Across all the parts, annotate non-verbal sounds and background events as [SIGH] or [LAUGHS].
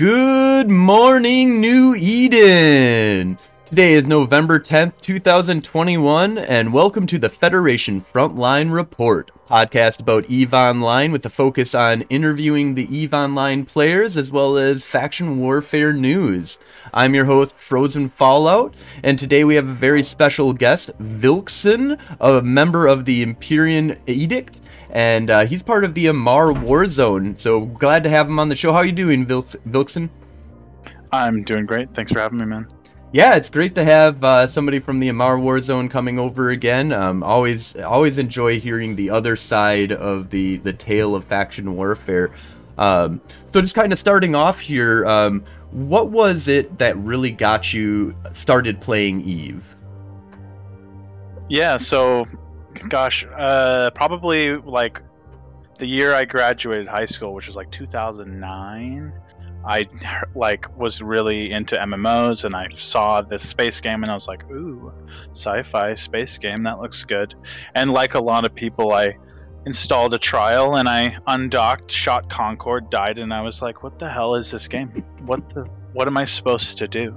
Good morning, New Eden! Today is November 10th, 2021, and welcome to the Federation Frontline Report, podcast about EVE Online with a focus on interviewing the EVE Online players as well as faction warfare news. I'm your host, Frozen Fallout, and today we have a very special guest, Vilkson, a member of the Empyrean Edict, and uh, he's part of the Amarr Warzone. So glad to have him on the show. How are you doing, Vilks- Vilkson? I'm doing great. Thanks for having me, man. Yeah, it's great to have uh, somebody from the Amarr Warzone coming over again. Um, always, always enjoy hearing the other side of the the tale of faction warfare. Um, so, just kind of starting off here, um, what was it that really got you started playing Eve? Yeah, so, gosh, uh, probably like the year I graduated high school, which was like 2009. I [LAUGHS] like was really into MMOs and I saw this space game and I was like, ooh, sci-fi space game that looks good. And like a lot of people, I installed a trial and I undocked, shot Concord, died, and I was like, what the hell is this game? What the what am I supposed to do?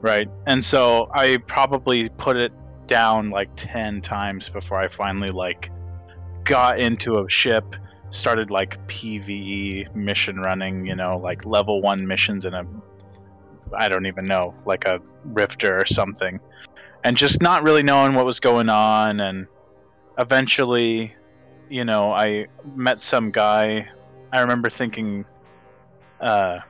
Right. And so I probably put it down like 10 times before I finally like got into a ship started like PVE mission running, you know, like level one missions in a, I don't even know, like a Rifter or something, and just not really knowing what was going on. And eventually, you know, I met some guy. I remember thinking, uh,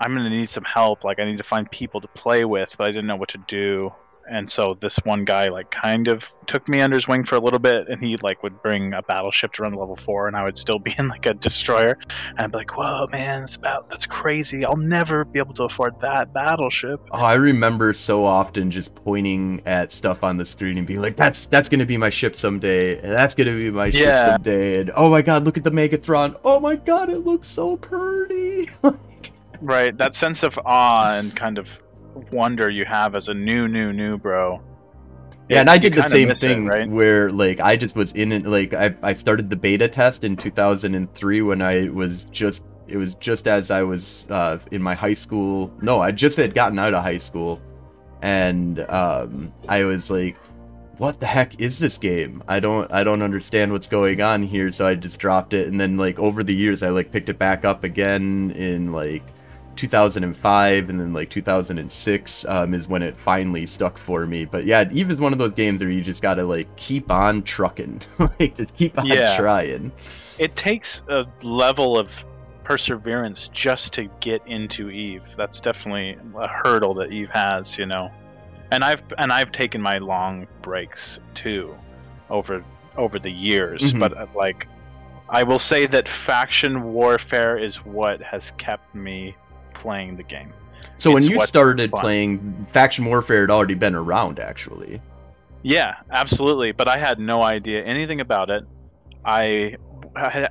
I'm going to need some help. Like, I need to find people to play with, but I didn't know what to do and so this one guy like kind of took me under his wing for a little bit and he like would bring a battleship to run level four and i would still be in like a destroyer. And i'd be like whoa man that's about that's crazy. I'll never be able to afford that battleship. Oh i remember so often just pointing at stuff on the screen and being like that's that's gonna be my ship someday. And that's gonna be my ship yeah. someday. And oh my god look at the megathron oh my god it looks so pretty. [LAUGHS] Right that sense of awe and kind of wonder you have as a new, new, new bro. Yeah, and I did the same thing it, right? where like I just was in it. Like I I started the beta test in 2003 when I was just it was just as I was uh, in my high school. No, I just had gotten out of high school, and um, I was like, "What the heck is this game? I don't I don't understand what's going on here." So I just dropped it, and then like over the years, I like picked it back up again in like 2005 and then like 2006 um, is when it finally stuck for me. But yeah, Eve is one of those games where you just gotta like keep on trucking, [LAUGHS] like just keep on yeah. trying. It takes a level of perseverance just to get into Eve. That's definitely a hurdle that Eve has, you know. And I've and I've taken my long breaks too, over over the years. Mm-hmm. But uh, like, I will say that faction warfare is what has kept me playing the game. So it's when you started fun. playing, faction warfare had already been around, actually. Yeah, absolutely. But I had no idea anything about it. I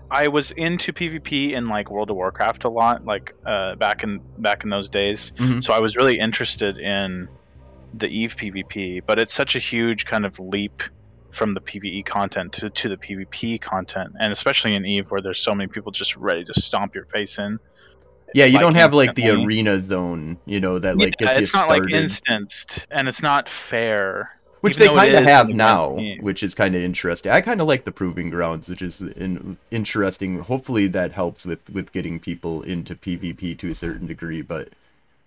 I was into PvP in like World of Warcraft a lot, like uh, back in back in those days. Mm-hmm. So I was really interested in the Eve PvP. But it's such a huge kind of leap from the PVE content to, to the PvP content, and especially in Eve where there's so many people just ready to stomp your face in. Yeah, you don't have like the arena zone, you know, that like yeah, gets you started. It's not like instanced, and it's not fair. Which they kind of have now, which is kind of interesting. I kind of like the proving grounds, which is in, interesting. Hopefully, that helps with with getting people into PvP to a certain degree. But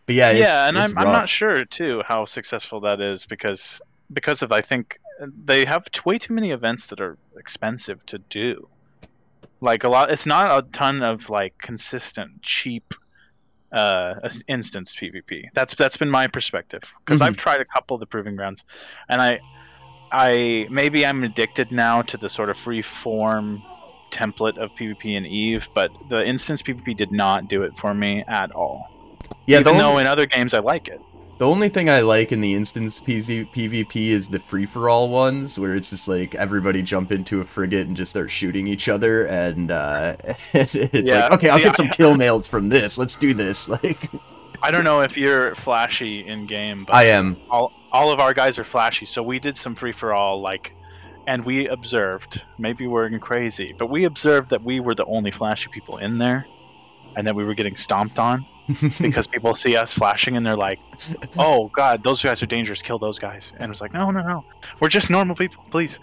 but yeah, yeah, and I'm rough. I'm not sure too how successful that is because because of I think they have way too many events that are expensive to do like a lot it's not a ton of like consistent cheap uh instance pvp that's that's been my perspective. Because mm-hmm. i've tried a couple of the proving grounds and i i maybe i'm addicted now to the sort of free form template of pvp in eve but the instance pvp did not do it for me at all. Yeah even though in other games i like it the only thing I like in the instance PZ- PvP is the free for all ones, where it's just like everybody jump into a frigate and just start shooting each other, and uh, [LAUGHS] it's yeah. like, okay, I'll yeah, get some kill mails from this. Let's do this. [LAUGHS] Like, I don't know if you're flashy in game, but I am. All all of our guys are flashy, so we did some free for all like. And we observed, maybe we're crazy, but we observed that we were the only flashy people in there and that we were getting stomped on [LAUGHS] because people see us flashing and they're like, "Oh God, those guys are dangerous. Kill those guys." And it's like, "No, no, no. We're just normal people. Please,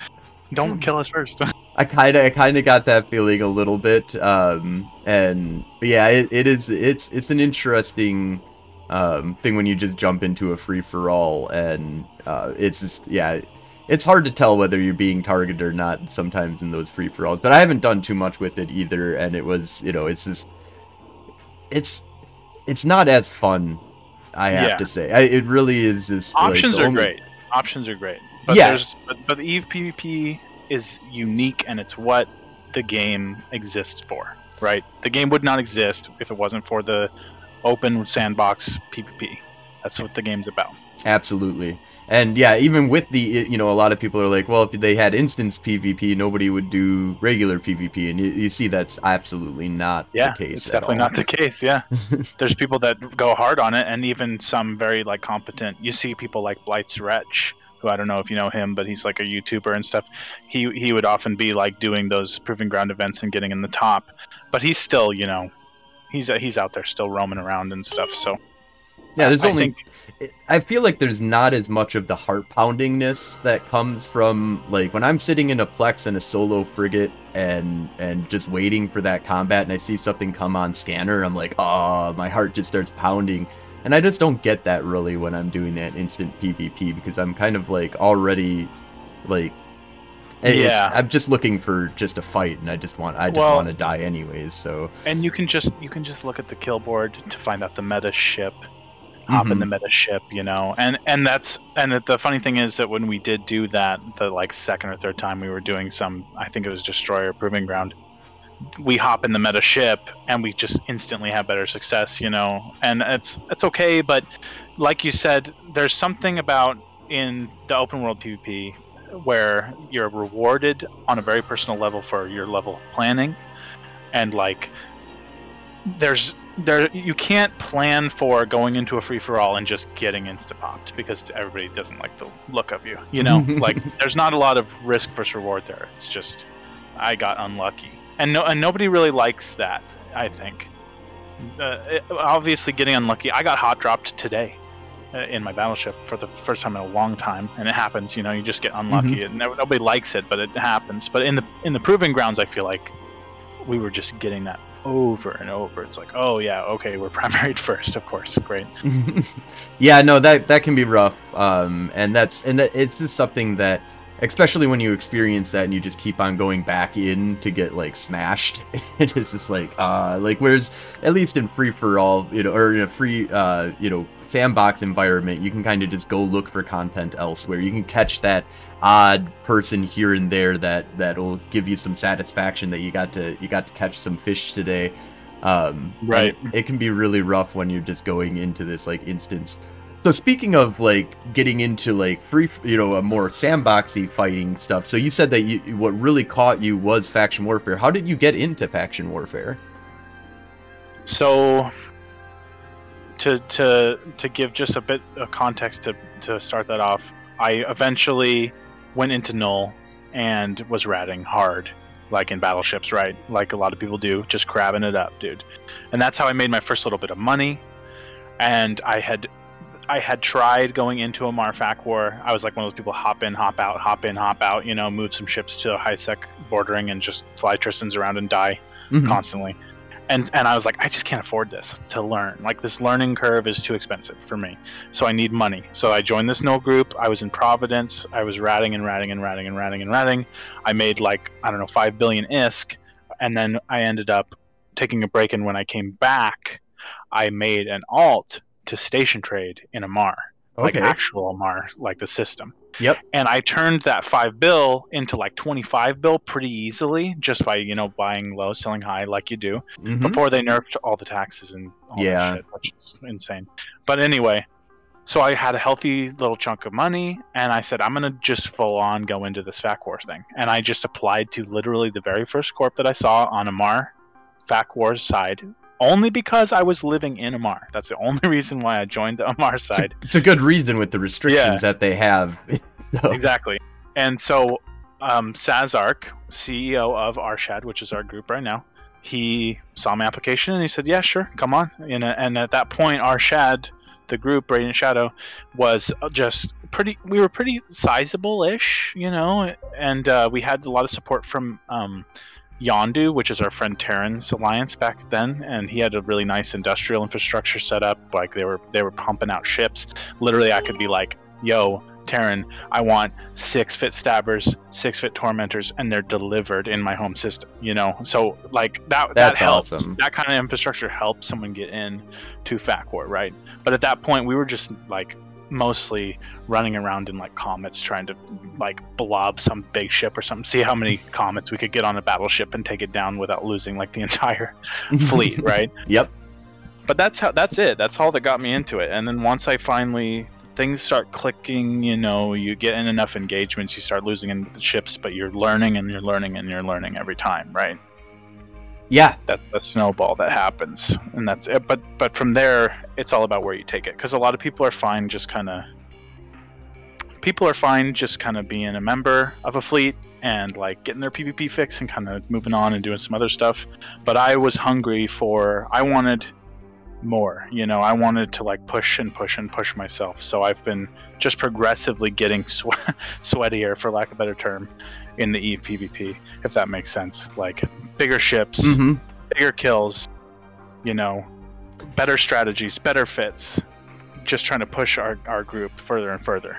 don't kill us first. [LAUGHS] I kind of, I kind of got that feeling a little bit, um, and yeah, it, it is, it's, it's an interesting um, thing when you just jump into a free for all, and uh, it's just, yeah, it's hard to tell whether you're being targeted or not sometimes in those free for alls. But I haven't done too much with it either, and it was, you know, it's just, it's, it's not as fun. I have yeah. to say, I, it really is. Just options like, are only... great. Options are great. But yeah. there's but, but the Eve PvP is unique and it's what the game exists for, right? The game would not exist if it wasn't for the open sandbox PvP. That's what the game's about. Absolutely. And yeah, even with the, you know, a lot of people are like, well, if they had instance PvP, nobody would do regular PvP. And you, you see that's absolutely not yeah, the case. It's definitely all. not the case. Yeah. [LAUGHS] There's people that go hard on it, and even some very, like, competent. You see people like Blight's Wretch, who I don't know if you know him, but he's like a YouTuber and stuff. He he would often be like doing those proving ground events and getting in the top, but he's still, you know, he's he's out there still roaming around and stuff. So yeah, there's I only. Think... I feel like there's not as much of the heart poundingness that comes from like when I'm sitting in a plex in a solo frigate and and just waiting for that combat and I see something come on scanner. I'm like, oh, my heart just starts pounding. And I just don't get that really when I'm doing that instant PvP because I'm kind of like already like yeah. I'm just looking for just a fight, and I just want I just well, want to die anyways. So and you can just you can just look at the kill board to find out the meta ship, hop mm-hmm. in the meta ship, you know, and and that's and the funny thing is that when we did do that, the like second or third time we were doing some, I think it was destroyer proving ground, we hop in the meta ship and we just instantly have better success, you know, and it's it's okay, but like you said, there's something about in the open world PvP where you're rewarded on a very personal level for your level of planning. And like there's there you can't plan for going into a free for all and just getting insta popped because everybody doesn't like the look of you you know [LAUGHS] like there's not a lot of risk versus reward there it's just i got unlucky and no and nobody really likes that i think uh, it, obviously getting unlucky i got hot dropped today uh, in my battleship for the first time in a long time, and it happens. You know, you just get unlucky, mm-hmm. and nobody likes it, but it happens. But in the in the proving grounds, I feel like we were just getting that over and over. It's like, oh yeah, okay, we're [LAUGHS] primaried first, of course, great. [LAUGHS] yeah, no, that that can be rough, um, and that's and that, it's just something that especially when you experience that and you just keep on going back in to get like smashed. [LAUGHS] It is just like uh like whereas at least in free for all you know or in a free uh you know sandbox environment you can kind of just go look for content elsewhere. You can catch that odd person here and there that that'll give you some satisfaction that you got to you got to catch some fish today. Um right. it, it can be really rough when you're just going into this like instance so speaking of like getting into like free, you know, a more sandboxy fighting stuff. So you said that you what really caught you was faction warfare. How did you get into faction warfare? So to to to give just a bit of context to to start that off, I eventually went into null and was ratting hard like in battleships, right? Like a lot of people do, just crabbing it up, dude. And that's how I made my first little bit of money. And I had I had tried going into Amarr FAC War. I was like one of those people hop in, hop out, hop in, hop out, you know, move some ships to high sec bordering and just fly Tristans around and die mm-hmm. constantly. And and I was like, I just can't afford this to learn. Like this learning curve is too expensive for me. So I need money. So I joined this no group. I was in Providence. I was ratting and ratting and ratting and ratting and ratting. I made like, I don't know, five billion ISK. And then I ended up taking a break and when I came back, I made an alt to station trade in Amarr, okay. like actual Amarr, like the system. Yep. And I turned that five bill into like twenty five bill pretty easily, just by you know buying low, selling high, like you do, mm-hmm. before they nerfed all the taxes and all yeah, that shit, which is insane. But anyway, so I had a healthy little chunk of money, and I said I'm gonna just full on go into this FAC War thing, and I just applied to literally the very first corp that I saw on Amarr, FAC War's side, only because I was living in Amarr. That's the only [LAUGHS] reason why I joined the Amarr side. It's a good reason with the restrictions yeah. that they have. [LAUGHS] so. Exactly. And so um, Sazark, CEO of Arshad, which is our group right now, he saw my application and he said, "Yeah, sure, come on." And, and at that point, Arshad, the group Radiant Shadow, was just pretty. We were pretty sizable-ish, you know, and uh, we had a lot of support from um, Yondu, which is our friend Terran's alliance back then, and he had a really nice industrial infrastructure set up. Like they were they were pumping out ships. Literally, I could be like, "Yo, Terran, I want six fit stabbers, six fit tormentors, and they're delivered in my home system. You know, so like that That's that helps. awesome. That kind of infrastructure helps someone get in to FACWAR, right? But at that point, we were just like mostly running around in like comets trying to like blob some big ship or something. See how many [LAUGHS] comets we could get on a battleship and take it down without losing like the [LAUGHS] entire [LAUGHS] fleet right? Yep. but that's how that's it. That's all that got me into it. And then once i finally things start clicking you know you get in enough engagements you start losing in the ships but you're learning and you're learning and you're learning every time right Yeah. that's the snowball that happens and that's it. But but from there it's all about where you take it. Because a lot of people are fine just kind of people are fine just kind of being a member of a fleet and like getting their pvp fix and kind of moving on and doing some other stuff. But i was hungry for i wanted more you know? I wanted to like push and push and push myself. So i've been just progressively getting [LAUGHS] swe- sweatier for lack of a better term in the epvp if that makes sense like bigger ships hmm bigger kills, you know, better strategies, better fits. Just trying to push our, our group further and further.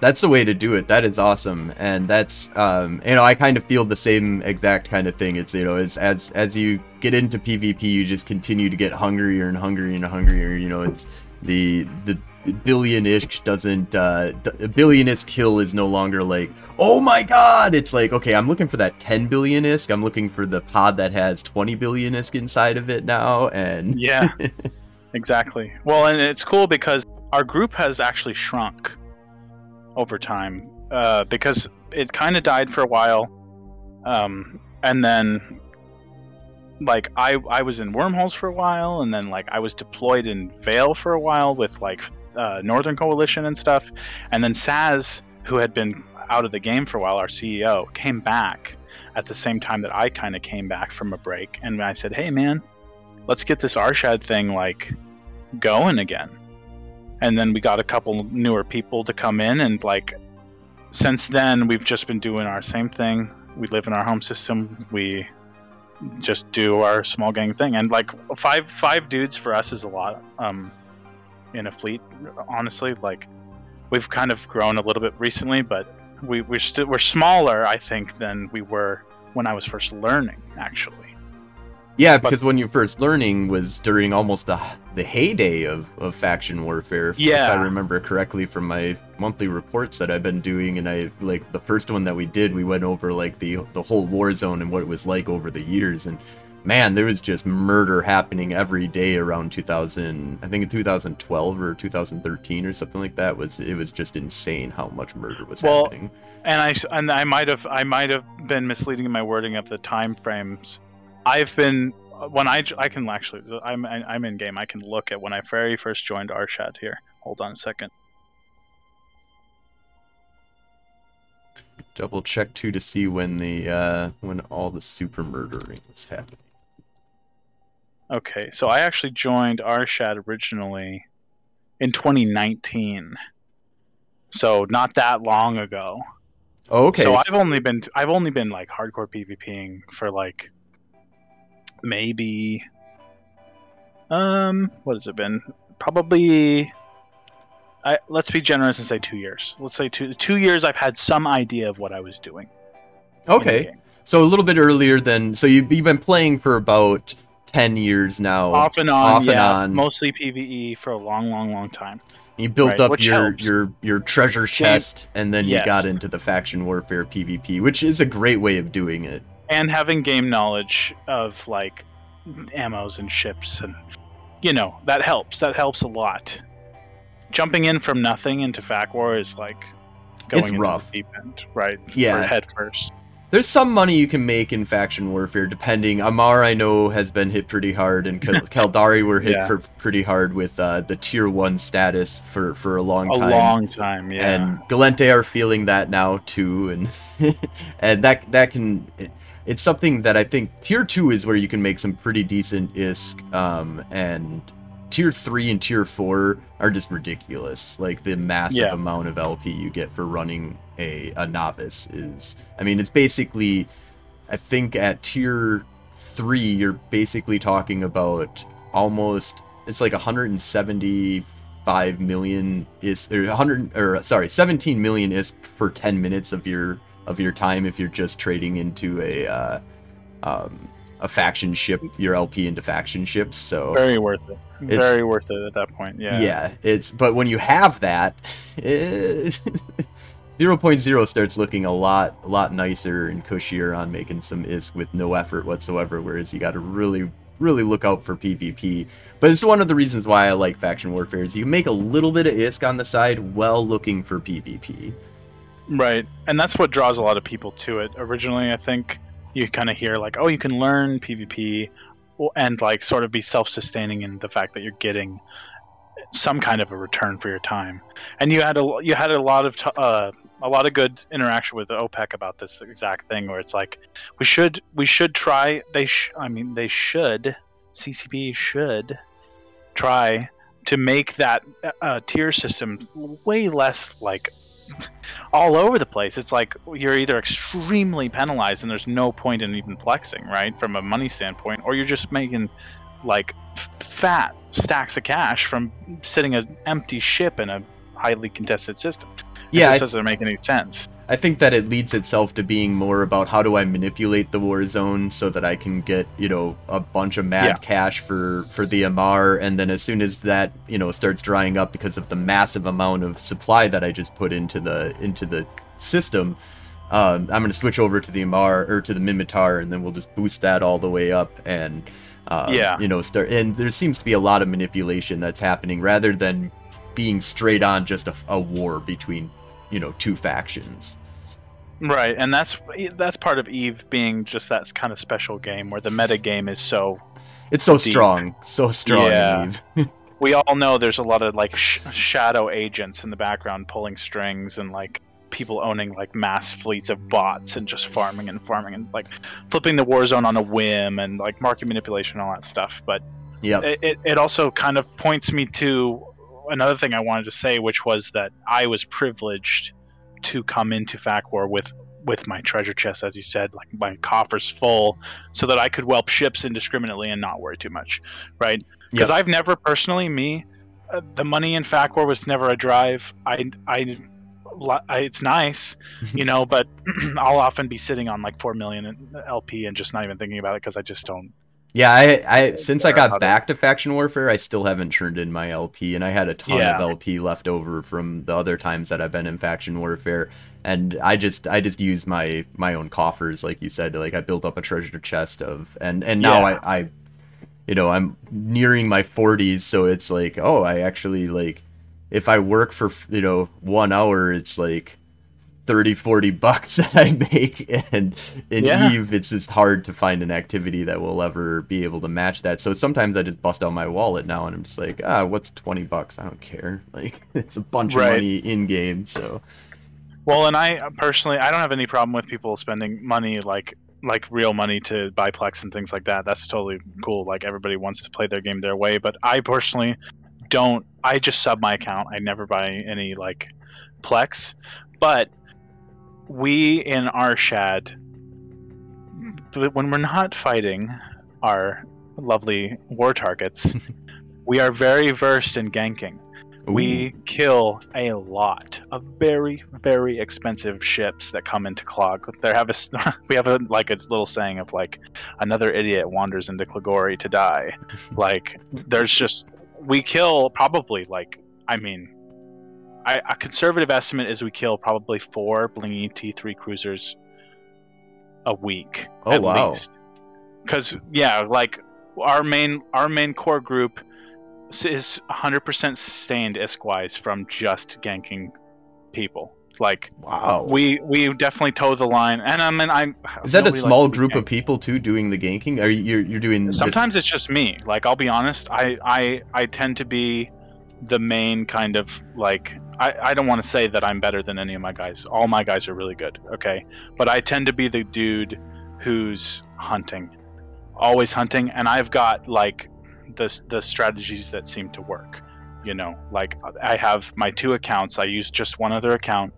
That's the way to do it. That is awesome, and that's um, you know I kind of feel the same exact kind of thing. It's you know it's as as you get into PvP, you just continue to get hungrier and hungrier and hungrier. You know it's the the billion-ish doesn't uh billion-ish kill is no longer like oh my god! It's like okay i'm looking for that 10 billion isk i'm looking for the pod that has 20 billion isk inside of it now and [LAUGHS] Yeah, exactly. Well, and it's cool because our group has actually shrunk over time uh, because it kind of died for a while, um, and then like I I was in wormholes for a while, and then like I was deployed in Vale for a while with like uh, Northern Coalition and stuff, and then Saz, who had been out of the game for a while, our CEO, came back at the same time that I kind of came back from a break, and I said, "Hey, man." let's get this Arshad thing like going again. And then we got a couple newer people to come in and like since then we've just been doing our same thing. We live in our home system. We just do our small gang thing. And like five five dudes for us is a lot um in a fleet honestly like we've kind of grown a little bit recently but we we're still we're smaller I think than we were when I was first learning actually. Yeah, because when you first learning was during almost the the heyday of, of faction warfare. if- If Yeah. I remember correctly from my monthly reports that I've been doing, and I like the first one that we did, we went over like the the whole war zone and what it was like over the years, and man, there was just murder happening every day around 2000. I think in 2012 or 2013 or something like that. Was it was just insane how much murder was Well, happening. and I and I might have I might have been misleading in my wording of the time frames. I've been when I I can actually I'm I'm in game. I can look at when I very first joined Arshad here. Hold on a second. Double check too to see when the uh when all the super murdering was happening. Okay, so I actually joined Arshad originally in 2019. So not that long ago. Oh, okay. So I've only been I've only been like hardcore PvPing for like maybe um what has it been? Probably I let's be generous and say 2 years. Let's say 2 2 years I've had some idea of what I was doing. okay. So a little bit earlier than so you you've been playing for about 10 years now. Off and on, Off and yeah, on. mostly PvE for a long long long time. You built right, up your helps. your your treasure chest and then you got into the faction warfare PvP, which is a great way of doing it. and having game knowledge of like ammos and ships and you know that helps that helps a lot jumping in from nothing into fac war is like going It's rough. deep end right Yeah. head first there's some money you can make in faction warfare depending. Amarr I know has been hit pretty hard, and Caldari [LAUGHS] were hit yeah. for pretty hard with uh, the tier one status for for a long time. A long time, yeah. And Gallente are feeling that now too, and [LAUGHS] and that that can. It, it's something that I think tier two is where you can make some pretty decent ISK, um, and tier three and tier four are just ridiculous. Like the massive yeah. amount of LP you get for running a, a novice is I mean it's basically I think at tier three you're basically talking about almost it's like 175 million is or 100 or sorry 17 million is for 10 minutes of your of your time if you're just trading into a uh, um, a faction ship your LP into faction ships so very worth it very worth it at that point yeah yeah it's but when you have that [LAUGHS] 0.0 starts looking a lot a lot nicer and cushier on making some ISK with no effort whatsoever, whereas you got to really really look out for PvP. But it's one of the reasons why I like faction warfare is you make a little bit of ISK on the side while looking for PvP. Right, and that's what draws a lot of people to it. Originally, I think you kind of hear like, oh, you can learn PvP and like sort of be self-sustaining in the fact that you're getting some kind of a return for your time. And you had a you had a lot of t- uh, a lot of good interaction with OPEC about this exact thing, where it's like we should we should try. They sh- I mean they should CCP should try to make that uh, tier system way less like all over the place. It's like you're either extremely penalized and there's no point in even flexing, right, from a money standpoint, or you're just making like fat stacks of cash from sitting an empty ship in a highly contested system. Yeah, doesn't make any sense. I think that it leads itself to being more about how do I manipulate the war zone so that I can get you know a bunch of mad yeah. cash for for the Amarr, and then as soon as that you know starts drying up because of the massive amount of supply that I just put into the into the system, um, I'm going to switch over to the Amarr or to the Minmatar, and then we'll just boost that all the way up and. Um, yeah. You know, start and there seems to be a lot of manipulation that's happening rather than being straight on just a, a war between you know two factions. Right, and that's that's part of Eve being just that kind of special game where the meta game is so. It's so deep. strong, so strong. Yeah. [LAUGHS] we all know there's a lot of like sh- shadow agents in the background pulling strings and like people owning like mass fleets of bots and just farming and farming and like flipping the war zone on a whim and like market manipulation and all that stuff. But yeah, it, it, it also kind of points me to another thing I wanted to say, which was that I was privileged to come into FacWar with with my treasure chest, as you said, like my coffers full, so that I could whelp ships indiscriminately and not worry too much, right? Because yep. I've never personally, me, uh, the money in FacWar was never a drive. I, I, I it's nice, [LAUGHS] you know, but [CLEARS THROAT] I'll often be sitting on like four million LP and just not even thinking about it because I just don't yeah, I, I since I got back to faction warfare, I still haven't turned in my LP, and I had a ton yeah. of LP left over from the other times that I've been in faction warfare, and I just I just use my my own coffers, like you said, like I built up a treasure chest of, and and now yeah. I, I, you know, I'm nearing my 40s, so it's like, oh, I actually like, if I work for you know one hour, it's like 30 40 bucks [LAUGHS] that i make and in yeah. eve it's just hard to find an activity that will ever be able to match that. So sometimes i just bust out my wallet now and i'm just like ah what's 20 bucks? I don't care. [LAUGHS] Like it's a bunch right. of money in game so. Well and i personally i don't have any problem with people spending money like like real money to buy plex and things like that. That's totally cool like everybody wants to play their game their way but i personally don't i just sub my account. I never buy any like plex but we in Arshad when we're not fighting our lovely war targets [LAUGHS] we are very versed in ganking. Ooh. we kill a lot of very very expensive ships that come into clog. There have a [LAUGHS] we have a like a little saying of like another idiot wanders into Clogori to die. [LAUGHS] Like there's just we kill probably like i mean I, a conservative estimate is we kill probably four blingy T3 cruisers a week. Oh wow! Because yeah, like our main our main core group is 100% sustained ISK wise from just ganking people. Like wow, we we definitely toe the line. And I mean, I is that a small group of people too doing the ganking? Are you you're, you're doing? Sometimes this... it's just me. Like I'll be honest, I I I tend to be the main kind of like I, I don't want to say that I'm better than any of my guys. All my guys are really good, okay? But I tend to be the dude who's hunting. Always hunting and I've got like the the strategies that seem to work. You know, like I have my two accounts. I use just one other account,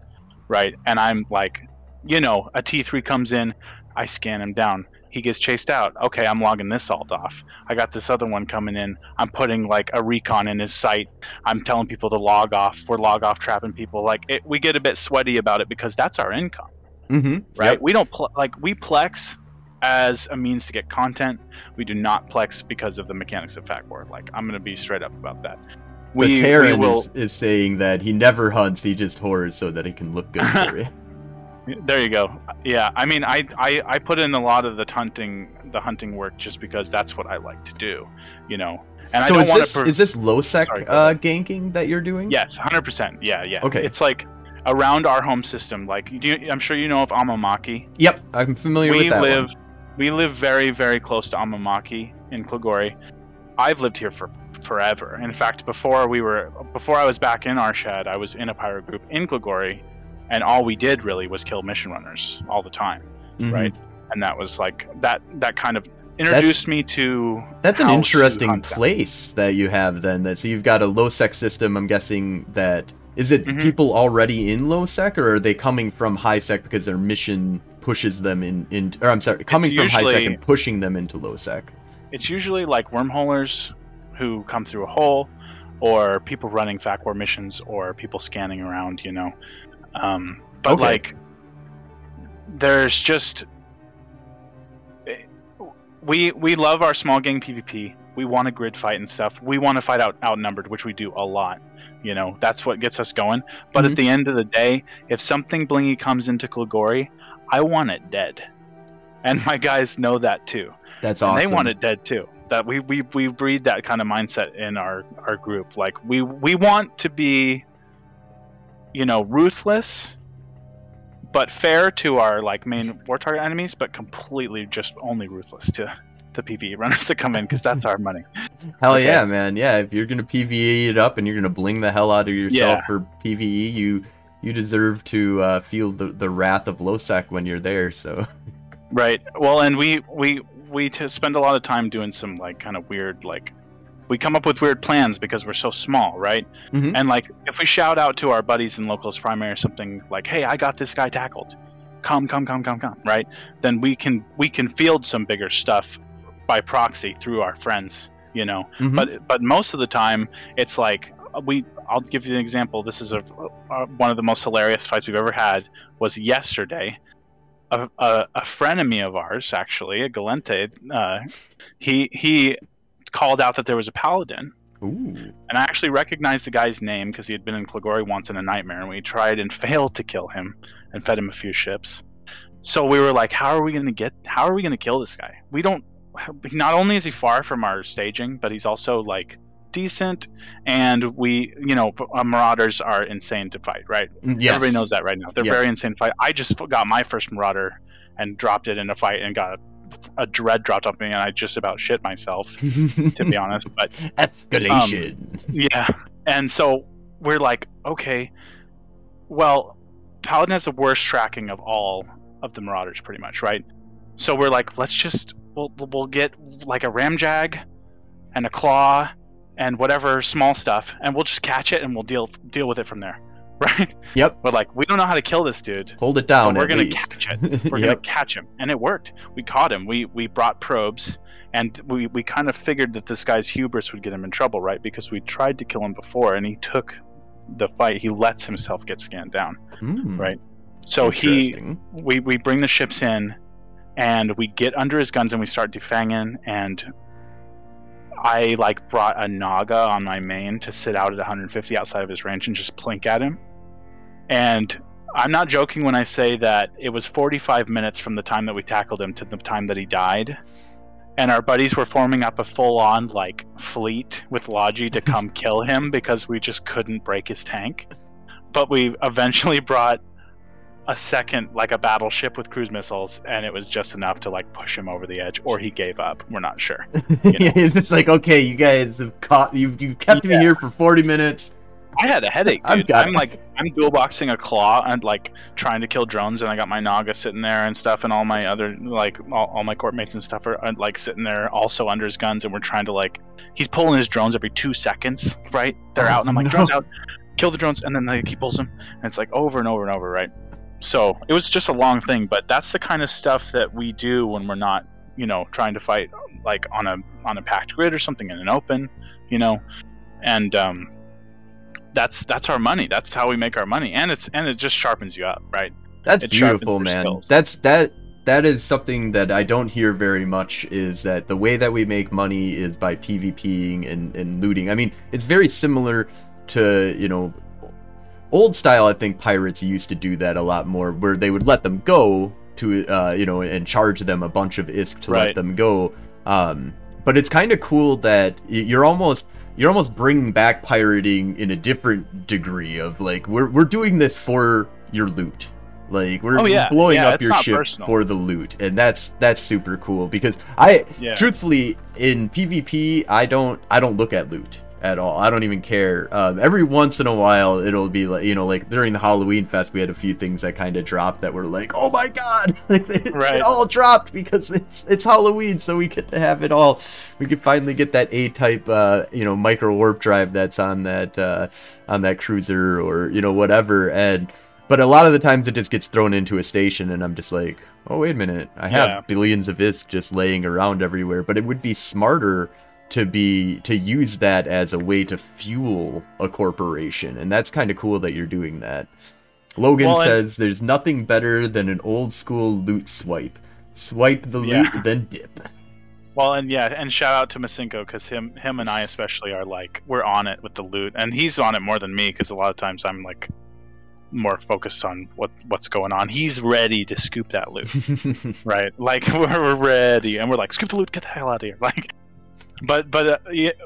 right? And I'm like, you know, a T3 comes in, I scan him down he gets chased out. Okay, I'm logging this alt off. I got this other one coming in. I'm putting like a recon in his sight. I'm telling people to log off. We're log off trapping people. Like it, we get a bit sweaty about it because that's our income, mm-hmm. right? Yep. We don't pl- like we plex as a means to get content. We do not plex because of the mechanics of FacWar. Like I'm gonna be straight up about that. We, the Terran we will... is, is saying that he never hunts. He just whores so that he can look good [LAUGHS] for you. There you go. Yeah, I mean, I, I I put in a lot of the hunting the hunting work just because that's what I like to do, you know. And so I don't is this per- is this low sec Sorry, uh, ganking that you're doing? Yes, hundred percent. Yeah, yeah. Okay. It's like around our home system. Like, you, I'm sure you know of Amamake. Yep, I'm familiar we with that. We live one. we live very very close to Amamake in Klagori. I've lived here for forever. In fact, before we were before I was back in Arshad, I was in a pirate group in Klagori and all we did really was kill mission runners all the time, mm-hmm. right? And that was like that that kind of introduced that's, me to that's an interesting place that you have then that so you've got a low sec system i'm guessing that is it mm-hmm. people already in low sec or are they coming from high sec because their mission pushes them in in or i'm sorry coming from high sec and pushing them into low sec it's usually like wormholers who come through a hole or people running FacWar missions or people scanning around you know um, but okay. like, there's just we we love our small gang PvP. We want a grid fight and stuff. We want to fight out outnumbered, which we do a lot. You know, that's what gets us going. But mm-hmm. at the end of the day, if something blingy comes into Klagori, I want it dead. And my guys know that too. That's awesome. And they want it dead too. That we, we, we breed that kind of mindset in our, our group. Like we we want to be you know, ruthless but fair to our like main war target enemies, but completely just only ruthless to the PVE runners that come in because that's our money. [LAUGHS] Hell okay. yeah, man! Yeah, if you're gonna PVE it up and you're gonna bling the hell out of yourself yeah. for PVE, you you deserve to uh, feel the the wrath of Losec when you're there. So. [LAUGHS] Right. Well, and we we we spend a lot of time doing some like kind of weird like we come up with weird plans because we're so small, right? Mm-hmm. And like if we shout out to our buddies in locals primary or something like, "Hey, I got this guy tackled. Come, come, come, come, come!" Right? Then we can we can field some bigger stuff by proxy through our friends, you know. Mm-hmm. But but most of the time, it's like we. I'll give you an example. This is a, a one of the most hilarious fights we've ever had. Was yesterday. A, a, a frenemy of ours, actually, a Gallente, uh, he he called out that there was a paladin. Ooh. And I actually recognized the guy's name because he had been in Klagori once in a nightmare, and we tried and [LAUGHS] failed to kill him and fed him a few ships. So we were like, how are we going to get? How are we going to kill this guy? We don't. Not only is he far from our staging, but he's also like decent, and we, you know, uh, Marauders are insane to fight, right? Mm, yes. Everybody knows that right now. They're very insane to fight. I just got my first Marauder and dropped it in a fight and got a dread dropped on me, and I just about shit myself, [LAUGHS] to be honest. But escalation. Um, yeah, and so we're like, okay, well, Paladin has the worst tracking of all of the Marauders, pretty much, right? So we're like, let's just we'll we'll get like a Ramjag and a Claw and whatever small stuff, and we'll just catch it and we'll deal deal with it from there. Right? Yep. But like, we don't know how to kill this dude. Hold it down. we're gonna least. catch it. [LAUGHS] We're yep. gonna catch him, and it worked. We caught him. We we brought probes, and we we kind of figured that this guy's hubris would get him in trouble, right? Because we tried to kill him before, and he took the fight. He lets himself get scanned down, mm. right? So he we we bring the ships in, and we get under his guns and we start defanging and I like brought a Naga on my main to sit out at 150 outside of his range and just plink at him. And I'm not joking when I say that it was 45 minutes from the time that we tackled him to the time that he died. And our buddies were forming up a full on like fleet with Logi to come [LAUGHS] kill him because we just couldn't break his tank. But we eventually brought a second like a battleship with cruise missiles and it was just enough to like push him over the edge or he gave up we're not sure [LAUGHS] you know? it's like okay you guys have caught you you kept yeah. me here for 40 minutes I had a headache, dude. I'm, I'm like I'm dual boxing a claw and like trying to kill drones, and I got my Naga sitting there and stuff, and all my other like all, all my court mates and stuff are uh, like sitting there also under his guns, and we're trying to like he's pulling his drones every two seconds, right? They're oh, out, and I'm like no. drones out, kill the drones, and then like, he pulls them, and it's like over and over and over, right? So it was just a long thing, but that's the kind of stuff that we do when we're not, you know, trying to fight like on a on a packed grid or something in an open, you know, and um, that's that's our money. That's how we make our money, and it's and it just sharpens you up, right? That's it beautiful, man. Skills. That's that that is something that I don't hear very much is that the way that we make money is by PvPing and, and looting. I mean, it's very similar to, you know, old style, I think pirates used to do that a lot more, where they would let them go to, uh, you know, and charge them a bunch of ISK to right. let them go. Um, but it's kind of cool that you're almost you're almost bringing back pirating in a different degree of like we're we're doing this for your loot. Like we're, oh, yeah. blowing yeah, up your ship personal. for the loot, and that's that's super cool because I, yeah. truthfully, in PvP, I don't I don't look at loot at all. I don't even care. Um, every once in a while, it'll be like you know, like during the Halloween fest, we had a few things that kind of dropped that were like, oh my god, [LAUGHS] like it, right. it, all dropped because it's it's Halloween, so we get to have it all. We can finally get that A type, uh, you know, micro warp drive that's on that uh, on that cruiser or you know whatever, and but a lot of the times it just gets thrown into a station, and I'm just like, oh wait a minute, I have yeah. billions of this just laying around everywhere, but it would be smarter to be to use that as a way to fuel a corporation and that's kind of cool that you're doing that logan well, says there's nothing better than an old school loot swipe swipe the yeah. loot then dip well and yeah and shout out to masinko because him him and i especially are like we're on it with the loot and he's on it more than me because a lot of times i'm like more focused on what what's going on. He's ready to scoop that loot, [LAUGHS] right? Like [LAUGHS] we're ready, and we're like, scoop the loot, get the hell out of here! [LAUGHS] Like, but but uh,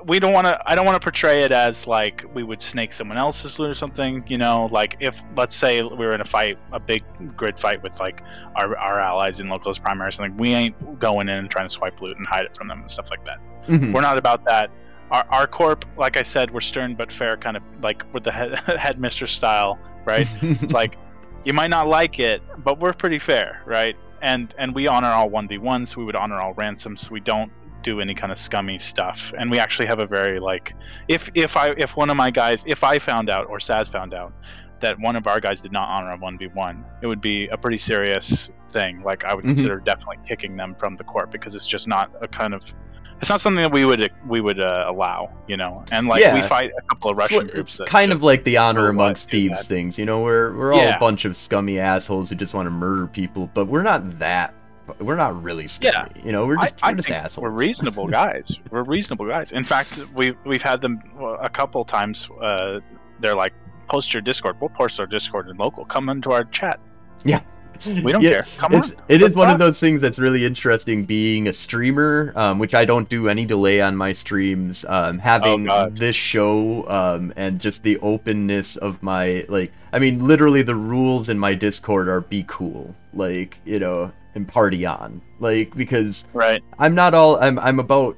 we don't want to i don't want to portray it as like we would snake someone else's loot or something you know? Like if let's say we were in a fight a big grid fight with like our, our allies in locals primary or something we ain't going in and trying to swipe loot and hide it from them and stuff like that. Mm-hmm. we're not about that. Our, our corp like i said we're stern but fair kind of like with the head, [LAUGHS] headmistress style right? [LAUGHS] Like you might not like it but we're pretty fair right? And and we honor all 1v1s we would honor all ransoms we don't do any kind of scummy stuff. And we actually have a very like if if I if one of my guys if I found out or Saz found out that one of our guys did not honor a 1v1, it would be a pretty serious thing. Like I would mm-hmm. consider definitely kicking them from the court because it's just not a kind of it's not something that we would we would uh, allow, you know. And like yeah. we fight a couple of Russian it's groups. It's kind of like the honor amongst thieves things, you know. We're we're all yeah. a bunch of scummy assholes who just want to murder people, but we're not that we're not really scary. Yeah. You know, we're just, I, we're I just assholes. We're reasonable [LAUGHS] guys. we're reasonable guys. In fact, we've we've had them a couple times. Uh, they're like, post your Discord. We'll post our Discord in local. Come into our chat. Yeah. We don't yeah, care. Come it's, on. It is one of those things that's really interesting being a streamer, um, which I don't do any delay on my streams. Um, having oh, this show um, and just the openness of my like, I mean, literally the rules in my Discord are be cool. Like, you know, and party on. Like because right. I'm not all I'm I'm about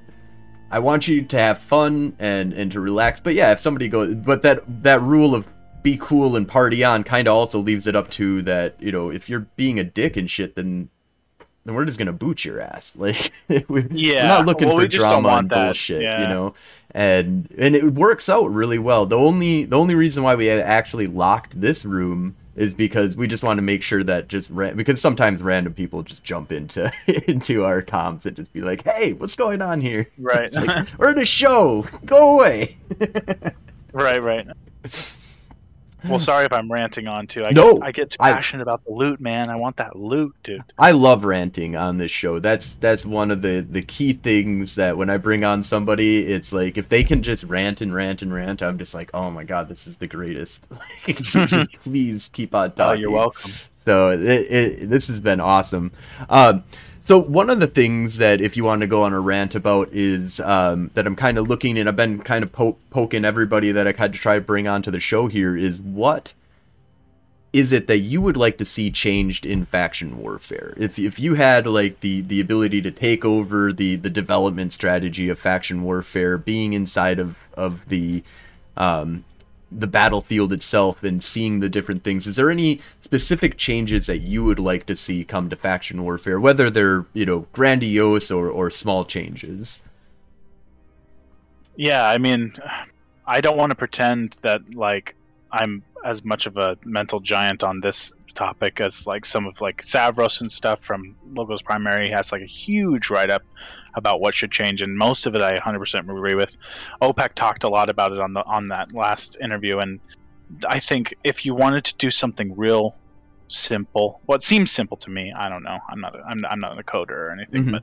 I want you to have fun and and to relax. But yeah, if somebody goes but that that rule of be cool and party on kind of also leaves it up to that, you know, if you're being a dick and shit then then we're just gonna boot your ass. [LAUGHS] Like we're, yeah, we're not looking well, for drama and bullshit, yeah. you know. And and it works out really well. The only the only reason why we actually locked this room is because we just want to make sure that just ra- because sometimes random people just jump into [LAUGHS] into our comms and just be like, "Hey, what's going on here?" Right. [LAUGHS] like, We're in a show. Go away. [LAUGHS] right. Right. Well, sorry if I'm ranting on too. I no, get, I get passionate I, about the loot, man. I want that loot, dude. I love ranting on this show. That's that's one of the the key things that when I bring on somebody, it's like if they can just rant and rant and rant, I'm just like, oh my god, this is the greatest. [LAUGHS] [LAUGHS] please keep on talking. Oh, you're welcome. So it, it, this has been awesome. Um, so one of the things that, if you want to go on a rant about, is um, that I'm kind of looking, and I've been kind of po- poking everybody that I had to try to bring onto the show here, is what is it that you would like to see changed in faction warfare? If if you had like the the ability to take over the the development strategy of faction warfare, being inside of of the um, the battlefield itself and seeing the different things, is there any specific changes that you would like to see come to faction warfare, whether they're you know grandiose or or small changes? Yeah, I mean, I don't want to pretend that like I'm as much of a mental giant on this topic as like some of like Savros and stuff from Locals Primary has like a huge write up about what should change, and most of it I 100% agree with. OPEC talked a lot about it on the on that last interview, and I think if you wanted to do something real simple, what well, seems simple to me, I don't know, I'm not a, I'm, I'm not a coder or anything, mm-hmm. but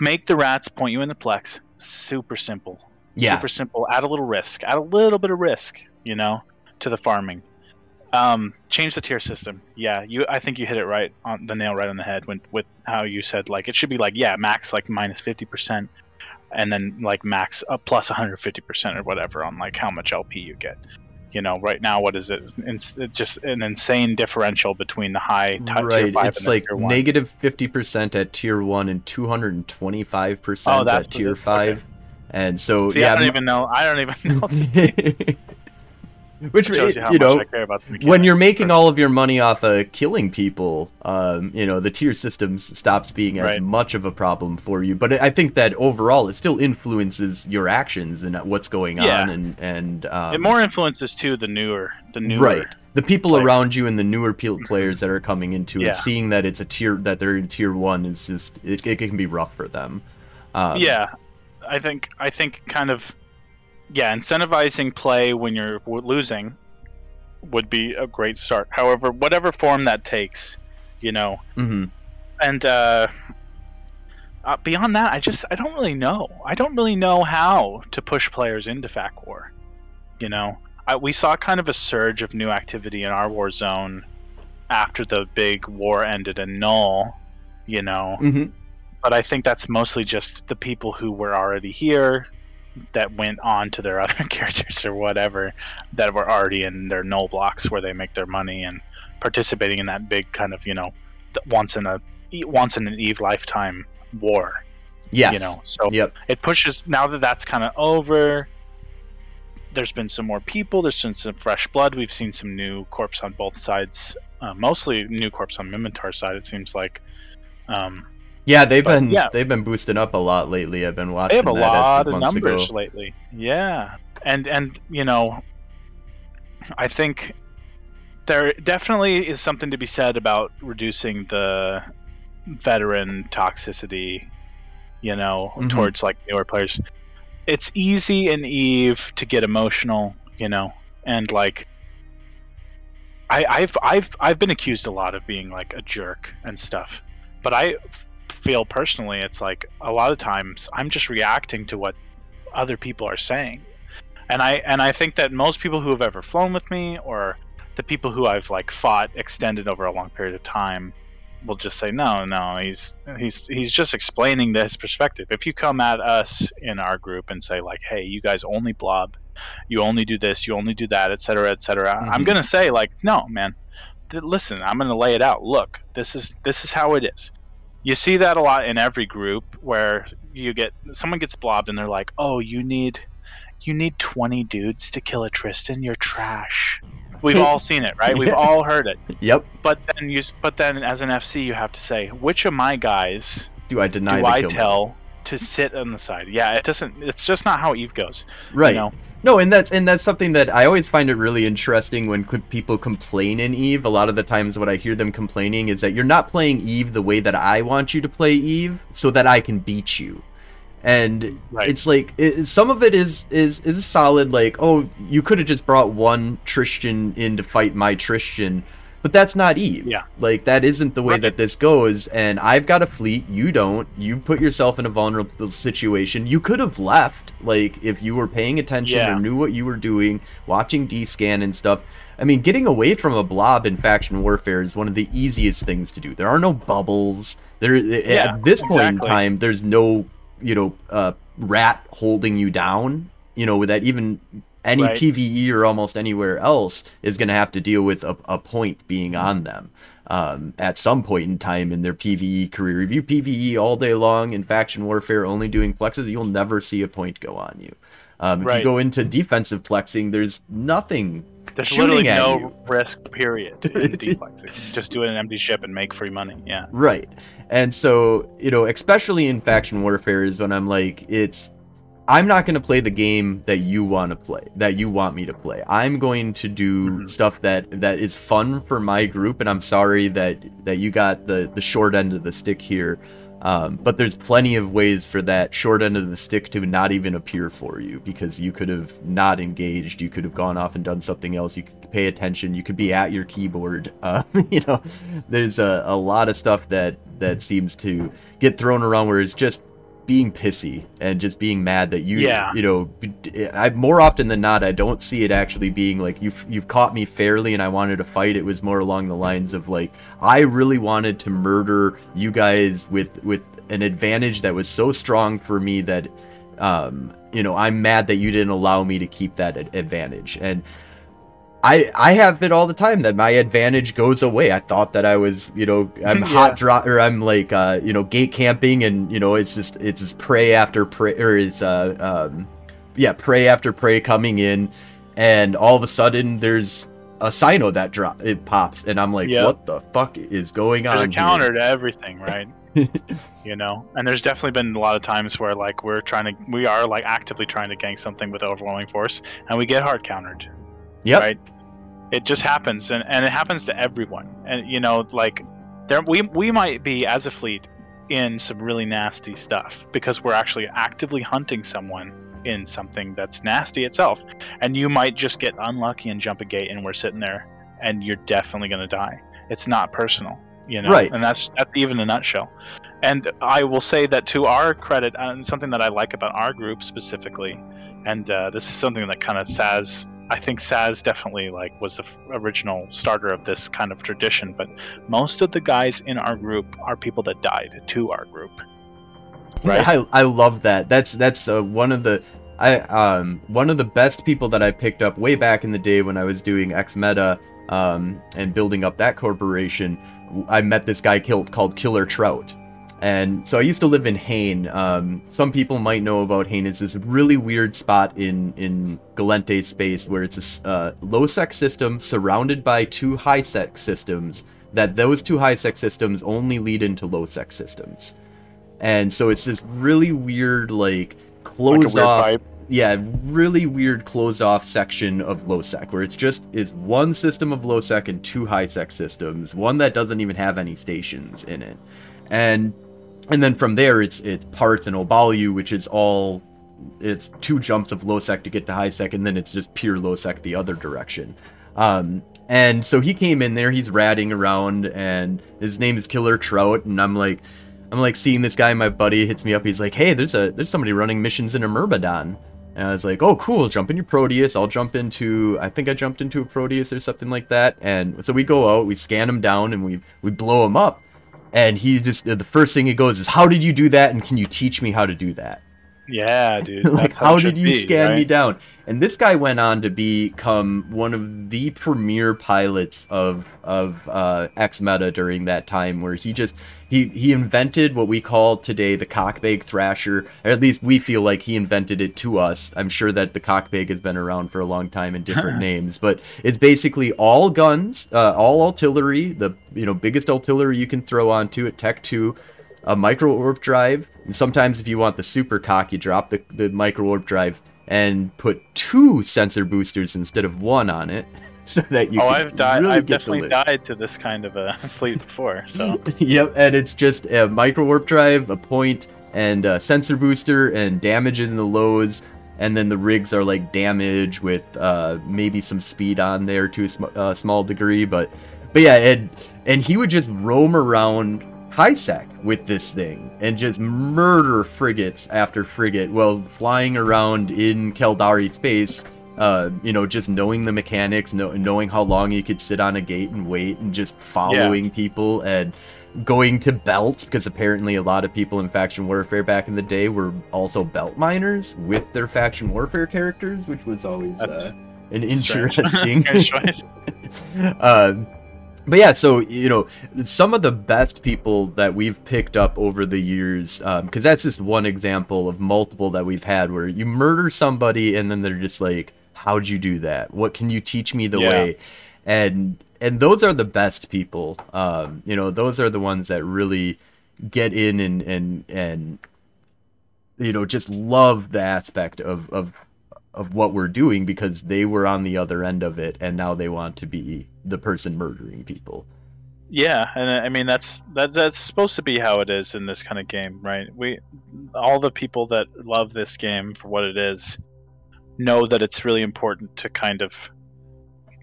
make the rats point you in the plex. Super simple. Yeah. Super simple. Add a little risk. Add a little bit of risk you know, to the farming. Um, change the tier system. Yeah, you. I think you hit it right on the nail right on the head when with how you said like it should be like yeah max like minus fifty percent, and then like max uh, plus one hundred fifty percent or whatever on like how much LP you get. You know, right now what is it? It's just an insane differential between the high t- right. tier five. It's like negative fifty percent at tier one and two hundred and twenty five percent at tier five. Okay. And so See, yeah, I don't even know. I don't even know. [LAUGHS] [LAUGHS] [LAUGHS] Which you, you know, when you're making all of your money off of killing people, um, you know, the tier system stops being as right. much of a problem for you. But I think that overall, it still influences your actions and what's going yeah. on, and and um, it more influences too the newer, the newer, right, the people players. around you and the newer players that are coming into yeah. it, seeing that it's a tier that they're in tier one is just it, it can be rough for them. Um, yeah, I think I think kind of yeah, incentivizing play when you're losing would be a great start. However, whatever form that takes, you know, mm-hmm. and uh, uh, beyond that, I just I don't really know. I don't really know how to push players into FAC War. You know, I, we saw kind of a surge of new activity in our war zone after the big war ended in Null. You know. Mm-hmm. But I think that's mostly just the people who were already here that went on to their [LAUGHS] other characters or whatever that were already in their null blocks where they make their money and participating in that big kind of you know once in a once in an eve lifetime war yes you know so yep. it pushes now that that's kind of over there's been some more people there's been some fresh blood we've seen some new corpse on both sides uh, mostly new corpse on Minmatar's side it seems like um, yeah, they've but, been yeah. they've been boosting up a lot lately. I've been watching. They have a lot of numbers ago. lately. Yeah, and and you know, I think there definitely is something to be said about reducing the veteran toxicity. You know, mm-hmm. towards like newer players. It's easy in Eve to get emotional. You know, and like. I, I've I've I've been accused a lot of being like a jerk and stuff, but I feel personally, it's like a lot of times I'm just reacting to what other people are saying, and I and I think that most people who have ever flown with me or the people who I've like fought extended over a long period of time will just say no no he's he's he's just explaining his perspective. If you come at us in our group and say like hey you guys only blob you only do this you only do that etc etc mm-hmm. i'm gonna say like no man. Listen i'm gonna lay it out. Look this is this is how it is you see that a lot in every group where you get someone gets blobbed and they're like, "Oh, you need you need 20 dudes to kill a Tristan. You're trash." We've all seen it, right? We've [LAUGHS] all heard it. Yep. But then you but then as an FC you have to say, "Which of my guys do I deny do I tell to sit on the side. Yeah, it doesn't. It's just not how Eve goes. Right. You know? No, and that's and that's something that I always find it really interesting when people complain in Eve. A lot of the times, what I hear them complaining is that you're not playing Eve the way that I want you to play Eve, so that I can beat you. And right. it's like it, some of it is is is solid. Like, oh, you could have just brought one Tristan in to fight my Tristan but that's not Eve. Yeah. Like that isn't the way right. that this goes. And I've got a fleet. You don't. You put yourself in a vulnerable situation. You could have left. Like if you were paying attention yeah. or knew what you were doing, watching D scan and stuff. I mean, getting away from a blob in faction warfare is one of the easiest things to do. There are no bubbles. There yeah, at this point exactly. in time, there's no you know uh, rat holding you down. You know with that even any Right. PVE or almost anywhere else is going to have to deal with a, a point being on them um, at some point in time in their PVE career. If you PVE all day long in faction warfare, only doing plexes, you'll never see a point go on you. Um, if Right. you go into defensive plexing, there's nothing There's shooting literally at no you. risk, period. [LAUGHS] Just do it an empty ship and make free money. Yeah. Right. And so, you know, especially in faction warfare is when I'm like, it's I'm not going to play the game that you want to play, that you want me to play. I'm going to do Mhm. stuff that that is fun for my group and I'm sorry that that you got the the short end of the stick here. Um, but there's plenty of ways for that short end of the stick to not even appear for you because you could have not engaged. You could have gone off and done something else. You could pay attention. You could be at your keyboard. [LAUGHS] Uh, you know, there's a, a lot of stuff that that seems to get thrown around where it's just being pissy and just being mad that you Yeah. you know I more often than not I don't see it actually being like you've you've caught me fairly and I wanted to fight it was more along the lines of like I really wanted to murder you guys with with an advantage that was so strong for me that um you know I'm mad that you didn't allow me to keep that advantage and I I have it all the time that my advantage goes away. I thought that I was, you know, I'm [LAUGHS] Yeah. hot drop or I'm like uh, you know, gate camping and you know, it's just it's just prey after prey or it's uh um yeah, prey after prey coming in and all of a sudden there's a cyno that drop it pops and I'm like, Yep. what the fuck is going There's on? a counter to everything, right? [LAUGHS] you know and there's definitely been a lot of times where like we're trying to we are like actively trying to gang something with overwhelming force and we get hard countered Yep. right? It just happens and, and it happens to everyone. And you know like there we we might be as a fleet in some really nasty stuff because we're actually actively hunting someone in something that's nasty itself. And you might just get unlucky and jump a gate and we're sitting there and you're definitely going to die. It's not personal you know? Right. and that's that's even a nutshell. And i will say that to our credit and something that i like about our group specifically and uh, this is something that kind of saz i think saz definitely like was the f- original starter of this kind of tradition but most of the guys in our group are people that died to our group right I, I love that. That's that's uh, one of the I um one of the best people that I picked up way back in the day when I was doing X Meta um and building up that corporation. I met this guy killed called Killer Trout. And so I used to live in Hain. Um, some people might know about Hain. It's this really weird spot in in Gallente space where it's a uh, low sec system surrounded by two high sec systems. That those two high sec systems only lead into low sec systems and so it's this really weird like like closed weird off yeah really weird closed off section of low sec where it's just it's one system of low sec and two high sec systems one that doesn't even have any stations in it and and then from there it's it's parts and obalu which is all it's two jumps of low sec to get to high sec and then it's just pure low sec the other direction um and so he came in there he's ratting around and his name is killer trout and i'm like I'm like seeing this guy, my buddy hits me up. He's like, "Hey, there's a there's somebody running missions in a Myrmidon." And I was like, "Oh, cool! Jump in your Proteus. I'll jump into. I think I jumped into a Proteus or something like that." And so we go out, we scan him down, and we we blow him up. And he just the first thing he goes is, "How did you do that? And can you teach me how to do that?" yeah dude [LAUGHS] like, how did you be, scan me down? And this guy went on to become one of the premier pilots of of uh, X Meta during that time, where he just he he invented what we call today the cockbag thrasher. Or at least we feel like he invented it to us. I'm sure that the cockbag has been around for a long time in different names, but it's basically all guns, uh, all artillery, the you know biggest artillery you can throw onto it, Tech Two a micro warp drive. And sometimes, if you want the super cock, you drop the, the micro warp drive and put two sensor boosters instead of one on it, [LAUGHS] so that you oh can i've died really i've definitely died to this kind of a [LAUGHS] fleet before so [LAUGHS] yep, and it's just a micro warp drive, a point, and a sensor booster, and damages in the lows. And then the rigs are like damage with uh, maybe some speed on there to a sm- uh, small degree, but but yeah, and and he would just roam around high with this thing and just murder frigates after frigate while flying around in Caldari space. Uh, you know, just knowing the mechanics, know, knowing how long you could sit on a gate and wait, and just following people, and going to belt because apparently a lot of people in faction warfare back in the day were also belt miners with their faction warfare characters, which was always uh, an interesting. [LAUGHS] uh, [LAUGHS] but yeah, so you know, some of the best people that we've picked up over the years, because um, that's just one example of multiple that we've had where you murder somebody and then they're just like, "How'd you do that? What can you teach me the yeah. way?" And and those are the best people. Um, you know, those are the ones that really get in and and and you know just love the aspect of of of what we're doing because they were on the other end of it and now they want to be the person murdering people. Yeah, and I mean that's that that's supposed to be how it is in this kind of game, right? We all the people that love this game for what it is know that it's really important to kind of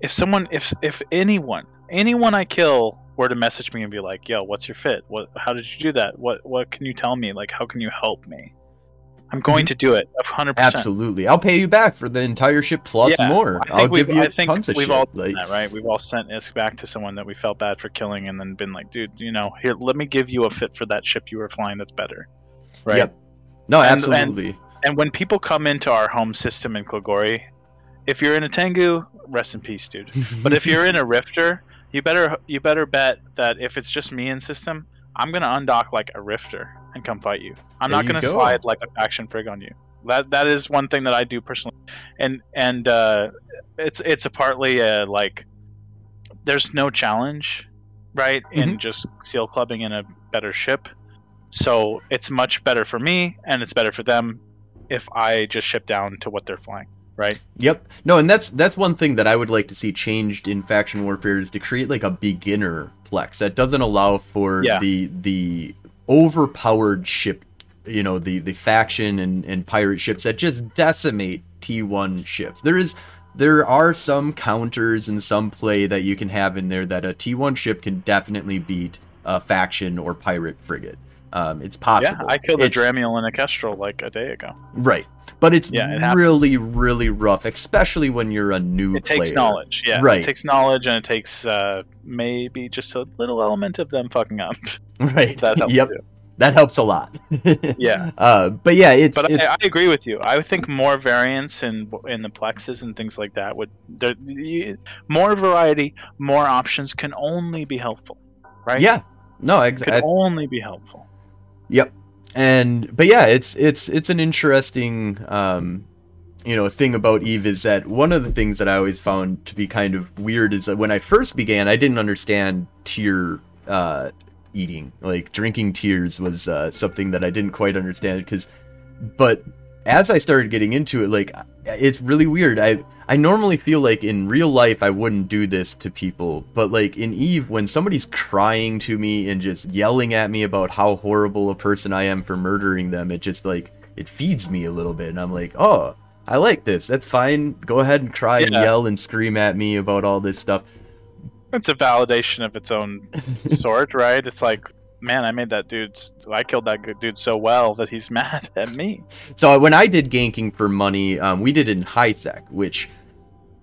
if someone if if anyone anyone I kill were to message me and be like, "Yo, what's your fit? What how did you do that? What what can you tell me? Like how can you help me?" I'm going mm-hmm. to do it, 100%. Absolutely, I'll pay you back for the entire ship plus yeah, more. I'll give you I think tons of we've shit. all done that, right? We've all sent ISK back to someone that we felt bad for killing, and then been like, "Dude, you know, here, let me give you a fit for that ship you were flying that's better." Right? Yep. No, and, absolutely. And, and, when people come into our home system in Kligori, if you're in a Tengu, rest in peace, dude. but if you're in a [LAUGHS] Rifter, you better you better bet that if it's just me in system, I'm gonna undock like a Rifter and come fight you. I'm there not gonna slide like a faction frig on you. That that is one thing that I do personally, and and uh, it's it's a partly uh, like there's no challenge, right? Mm-hmm. In just seal clubbing in a better ship, so it's much better for me and it's better for them if I just ship down to what they're flying right? Yep. No, and that's that's one thing that I would like to see changed in faction warfare is to create like a beginner plex that doesn't allow for yeah. the the overpowered ship, you know, the the faction and and pirate ships that just decimate T1 ships. There is there are some counters and some play that you can have in there that a T1 ship can definitely beat a faction or pirate frigate. Um, it's possible. Yeah, I killed it's, a Dramiel and a Kestrel like a day ago. Right, but it's yeah, it really, really rough, especially when you're a new it player. takes knowledge. Yeah, right. It takes knowledge, and it takes uh, maybe just a little element of them fucking up. [LAUGHS] Right. that helps yep. Too. That helps a lot. [LAUGHS] yeah. Uh, but yeah, it's. But it's... I, I, agree with you. I think more variance in in the plexes and things like that would there, more variety, more options can only be helpful, right? Yeah. No, exactly. Could only be helpful. Yep. And but yeah, it's it's it's an interesting um you know thing about Eve is that one of the things that I always found to be kind of weird is that when I first began, I didn't understand tear uh, eating. Like drinking tears was uh, something that I didn't quite understand because, but as I started getting into it, like it's really weird. I I normally feel like in real life I wouldn't do this to people, but like in Eve, when somebody's crying to me and just yelling at me about how horrible a person I am for murdering them, it just like it feeds me a little bit, and I'm like, oh, I like this. That's fine. Go ahead and cry yeah. and yell and scream at me about all this stuff. It's a validation of its own [LAUGHS] sort, right? It's like man, I made that dude. I killed that good dude so well that he's [LAUGHS] mad at me. So when I did ganking for money, um, we did it in high sec, which.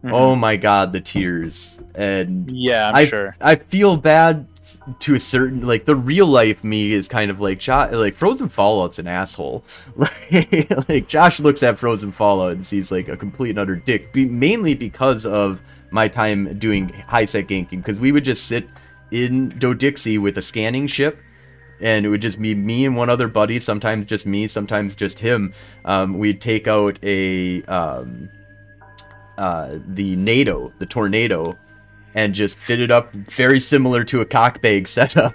Mm-hmm. Oh my god, the tears and yeah, I'm I, sure. I feel bad to a certain like the real life me is kind of like Josh, like Frozen Fallout's an asshole. Like, [LAUGHS] like Josh looks at Frozen Fallout and sees like a complete and utter dick, be, mainly because of my time doing high sec ganking because we would just sit in Dodixie with a scanning ship and it would just be me and one other buddy, sometimes just me, sometimes just him. Um, we'd take out a um, uh, the Nado, the tornado, and just fit it up very similar to a cockbag [LAUGHS] setup.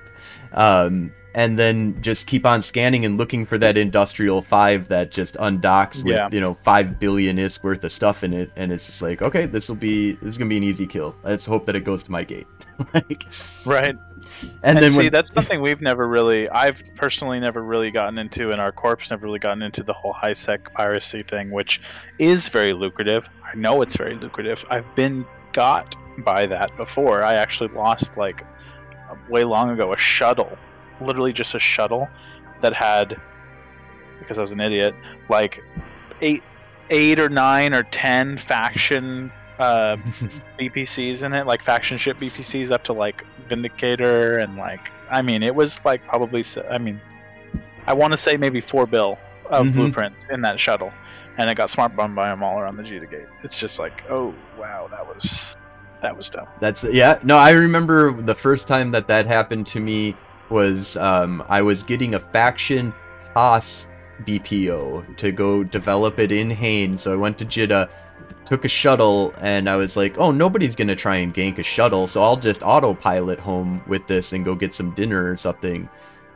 Um, and then just keep on scanning and looking for that industrial five that just undocks with yeah. you know five billion isk worth of stuff in it, and it's just like okay, this will be this is gonna be an easy kill. Let's hope that it goes to my gate. [LAUGHS] like, right. And, and then see, when... that's something we've never really, I've personally never really gotten into, and our corps never really gotten into the whole high sec piracy thing, which is very lucrative. I know it's very lucrative. I've been got by that before. I actually lost like way long ago a shuttle, literally just a shuttle that had, because I was an idiot, like eight, eight or nine or ten faction uh, [LAUGHS] BPCs in it, like faction ship BPCs up to like Vindicator and like I mean it was like probably I mean I want to say maybe four bill of mm-hmm. blueprint in that shuttle, and it got smart bombed by them all around the Jita Gate. It's just like oh wow that was that was dumb. That's yeah no I remember the first time that that happened to me was um, I was getting a faction toss BPO to go develop it in Hain. So I went to Jita, took a shuttle, and I was like, oh, nobody's going to try and gank a shuttle, so I'll just autopilot home with this and go get some dinner or something.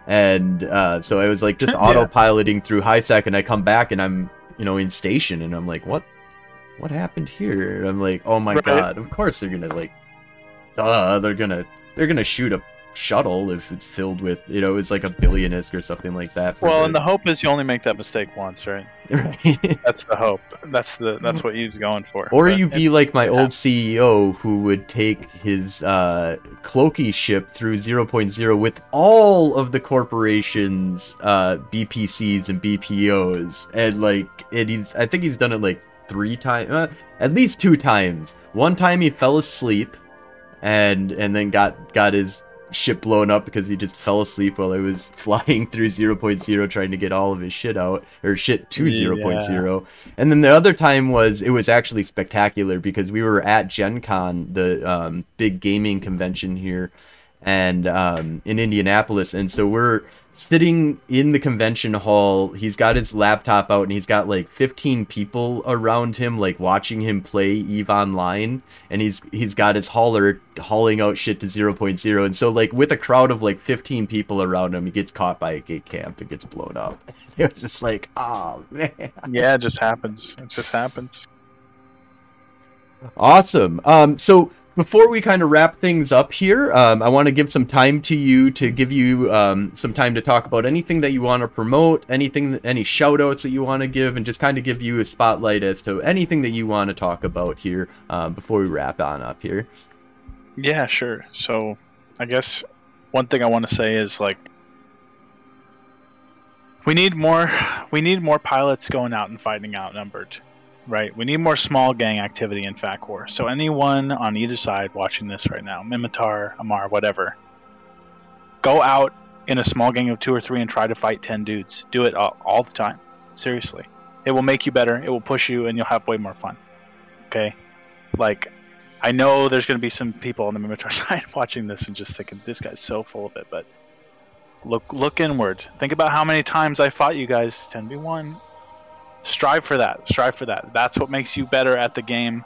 And uh, so I was like just yeah. autopiloting through HiSec, and I come back and I'm, you know, in station, and I'm like, what? What happened here? And I'm like, oh my right. god! Of course they're gonna like, duh, they're gonna they're gonna shoot a shuttle if it's filled with you know it's like a billionisk or something like that. Well, the... and the hope is you only make that mistake once, right? [LAUGHS] Right. that's the hope. That's the that's what he's going for. Or but you be like my old CEO who would take his uh, Cloaky ship through 0.0 with all of the corporations uh, BPCs and BPOs, and like and he's I think he's done it like three times, uh, at least two times. One time he fell asleep and and then got got his ship blown up because he just fell asleep while I was [LAUGHS] flying through 0.0 trying to get all of his shit out or shit to yeah. 0.0. And then the other time was it was actually spectacular because we were at Gen Con, the um, big gaming convention here and um, in Indianapolis. And so we're sitting in the convention hall. He's got his laptop out and he's got like 15 people around him, like watching him play Eve Online. And he's he's got his hauler hauling out shit to 0.0. And so like with a crowd of like 15 people around him, he gets caught by a gate camp and gets blown up. [LAUGHS] it was just like, oh man. Yeah, it just happens. It just happens. Awesome. Um, so before we kind of wrap things up here, um, I want to give some time to you to give you um, some time to talk about anything that you want to promote, anything, any shout outs that you want to give, and just kind of give you a spotlight as to anything that you want to talk about here um, before we wrap on up here. Yeah, sure. So, I guess one thing I want to say is like we need more we need more pilots going out and fighting outnumbered Right. We need more small gang activity in FAC So anyone on either side watching this right now, Minmatar, Amarr, whatever, go out in a small gang of two or three and try to fight ten dudes. Do it all, all the time. Seriously. It will make you better. It will push you, and you'll have way more fun. Okay. Like, I know there's going to be some people on the Minmatar [LAUGHS] side watching this and just thinking this guy's so full of it, but look look inward. Think about how many times I fought you guys 10v1, strive for that. Strive for that. That's what makes you better at the game.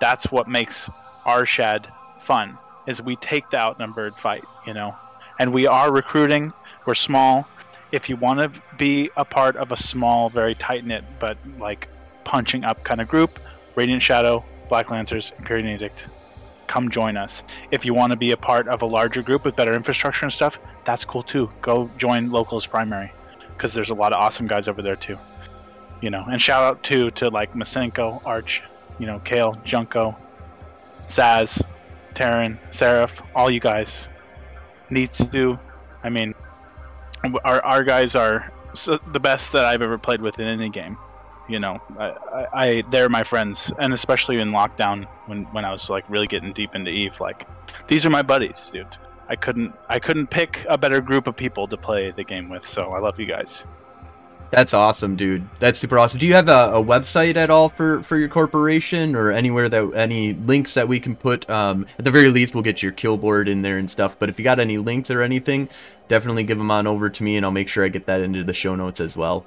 That's what makes our Arshad fun. Is we take the outnumbered fight, you know, and we are recruiting. We're small. If you want to be a part of a small, very tight knit, but like punching up kind of group, Radiant Shadow, Black Lancers, Empyrean Edict, come join us. If you want to be a part of a larger group with better infrastructure and stuff, that's cool too. Go join Locals Primary because there's a lot of awesome guys over there too you know, and shout out to to like Masenko, Arch, you know, Kale, Junko, Saz, Terran, Seraph, all you guys do. I mean, our our guys are the best that I've ever played with in any game. You know, I, I, I they're my friends, and especially in lockdown when when I was like really getting deep into Eve, like these are my buddies, dude. I couldn't I couldn't pick a better group of people to play the game with, so I love you guys. That's awesome, dude. That's super awesome. Do you have a, a, website at all for, for your corporation or anywhere that any links that we can put? Um, at the very least, we'll get your kill board in there and stuff. But if you got any links or anything, definitely give them on over to me, and I'll make sure I get that into the show notes as well.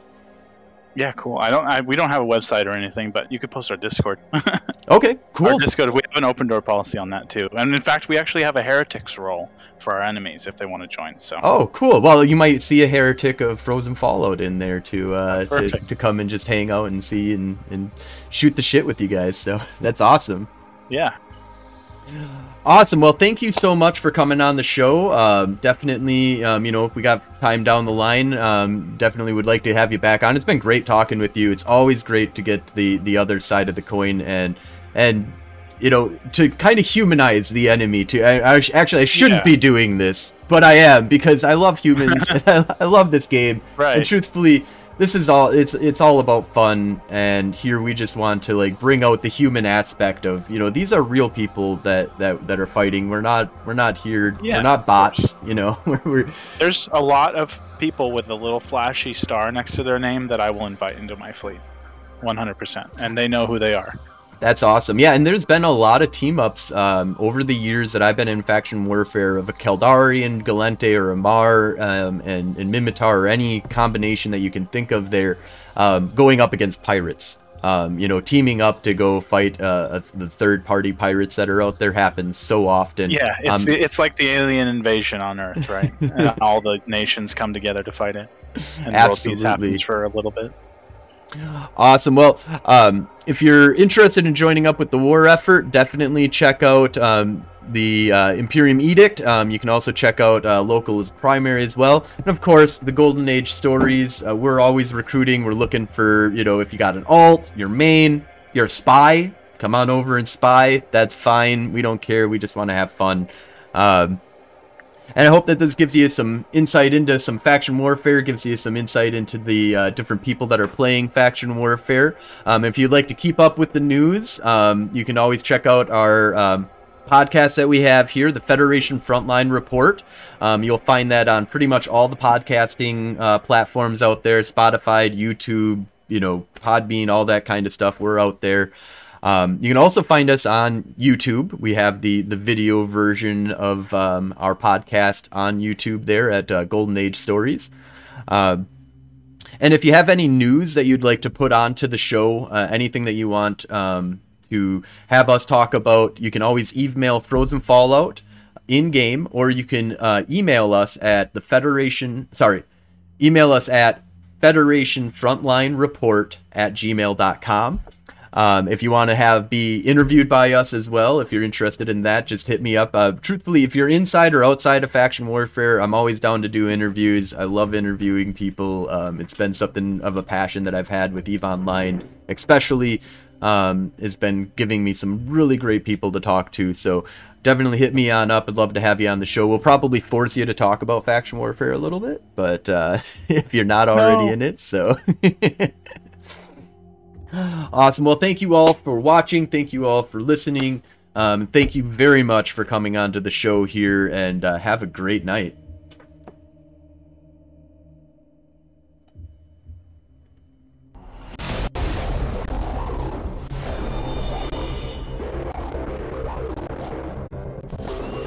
Yeah, cool. I don't. I, we don't have a website or anything, but you could post our Discord. [LAUGHS] okay, cool. Our Discord. We have an open door policy on that too, and in fact, we actually have a heretics role for our enemies if they want to join. So. Oh, cool. Well, you might see a heretic of Frozen Fallout in there to uh, to, to come and just hang out and see and, and shoot the shit with you guys. So [LAUGHS] that's awesome. Yeah. Awesome. Well, thank you so much for coming on the show. Um, definitely, um, you know, if we got time down the line, um, definitely would like to have you back on. It's been great talking with you. It's always great to get the the other side of the coin and and you know to kind of humanize the enemy. To I, I actually I shouldn't yeah. be doing this, but I am because I love humans [LAUGHS] I, I love this game. Right. And truthfully, this is all it's it's all about fun and here we just want to like bring out the human aspect of you know these are real people that that that are fighting we're not we're not here yeah, we're not bots you know [LAUGHS] we're, there's a lot of people with a little flashy star next to their name that i will invite into my fleet 100% and they know who they are that's awesome. Yeah, and there's been a lot of team ups um, over the years that I've been in faction warfare of a Caldari and Gallente or Amarr um, and, and Minmatar or any combination that you can think of there um, going up against pirates. Um, you know, teaming up to go fight uh, the third party pirates that are out there happens so often. Yeah, it's, um, it's like the alien invasion on Earth, right? [LAUGHS] all the nations come together to fight it. And Absolutely. happens for a little bit. Awesome. Well, um, if you're interested in joining up with the war effort, definitely check out um, the uh, Empyrean Edict. Um, you can also check out uh, Local as Primary as well. And of course, the Golden Age stories. Uh, we're always recruiting. We're looking for, you know, if you got an alt, your main, your spy, come on over and spy. That's fine. We don't care. We just want to have fun. Um, and I hope that this gives you some insight into some faction warfare, gives you some insight into the uh, different people that are playing faction warfare. Um, if you'd like to keep up with the news, um, you can always check out our um, podcast that we have here, the Federation Frontline Report. Um, you'll find that on pretty much all the podcasting uh, platforms out there Spotify, YouTube, you know, Podbean, all that kind of stuff. We're out there. Um, you can also find us on YouTube. We have the the video version of um, our podcast on YouTube there at uh, Golden Age Stories. Uh, and if you have any news that you'd like to put onto the show, uh, anything that you want um, to have us talk about, you can always email Frozen Fallout in game, or you can uh, email us at the Federation. Sorry, email us at Federation Frontline Report at gmail.com. Um, if you want to have be interviewed by us as well, if you're interested in that, just hit me up. Uh, truthfully, if you're inside or outside of faction warfare, I'm always down to do interviews. I love interviewing people. Um, it's been something of a passion that I've had with Eve Online, especially. Um, has been giving me some really great people to talk to. So definitely hit me on up. I'd love to have you on the show. We'll probably force you to talk about faction warfare a little bit, but uh, [LAUGHS] if you're not already no. in it, so. [LAUGHS] Awesome. Well, thank you all for watching. Thank you all for listening. Um, thank you very much for coming on to the show here, and uh, have a great night.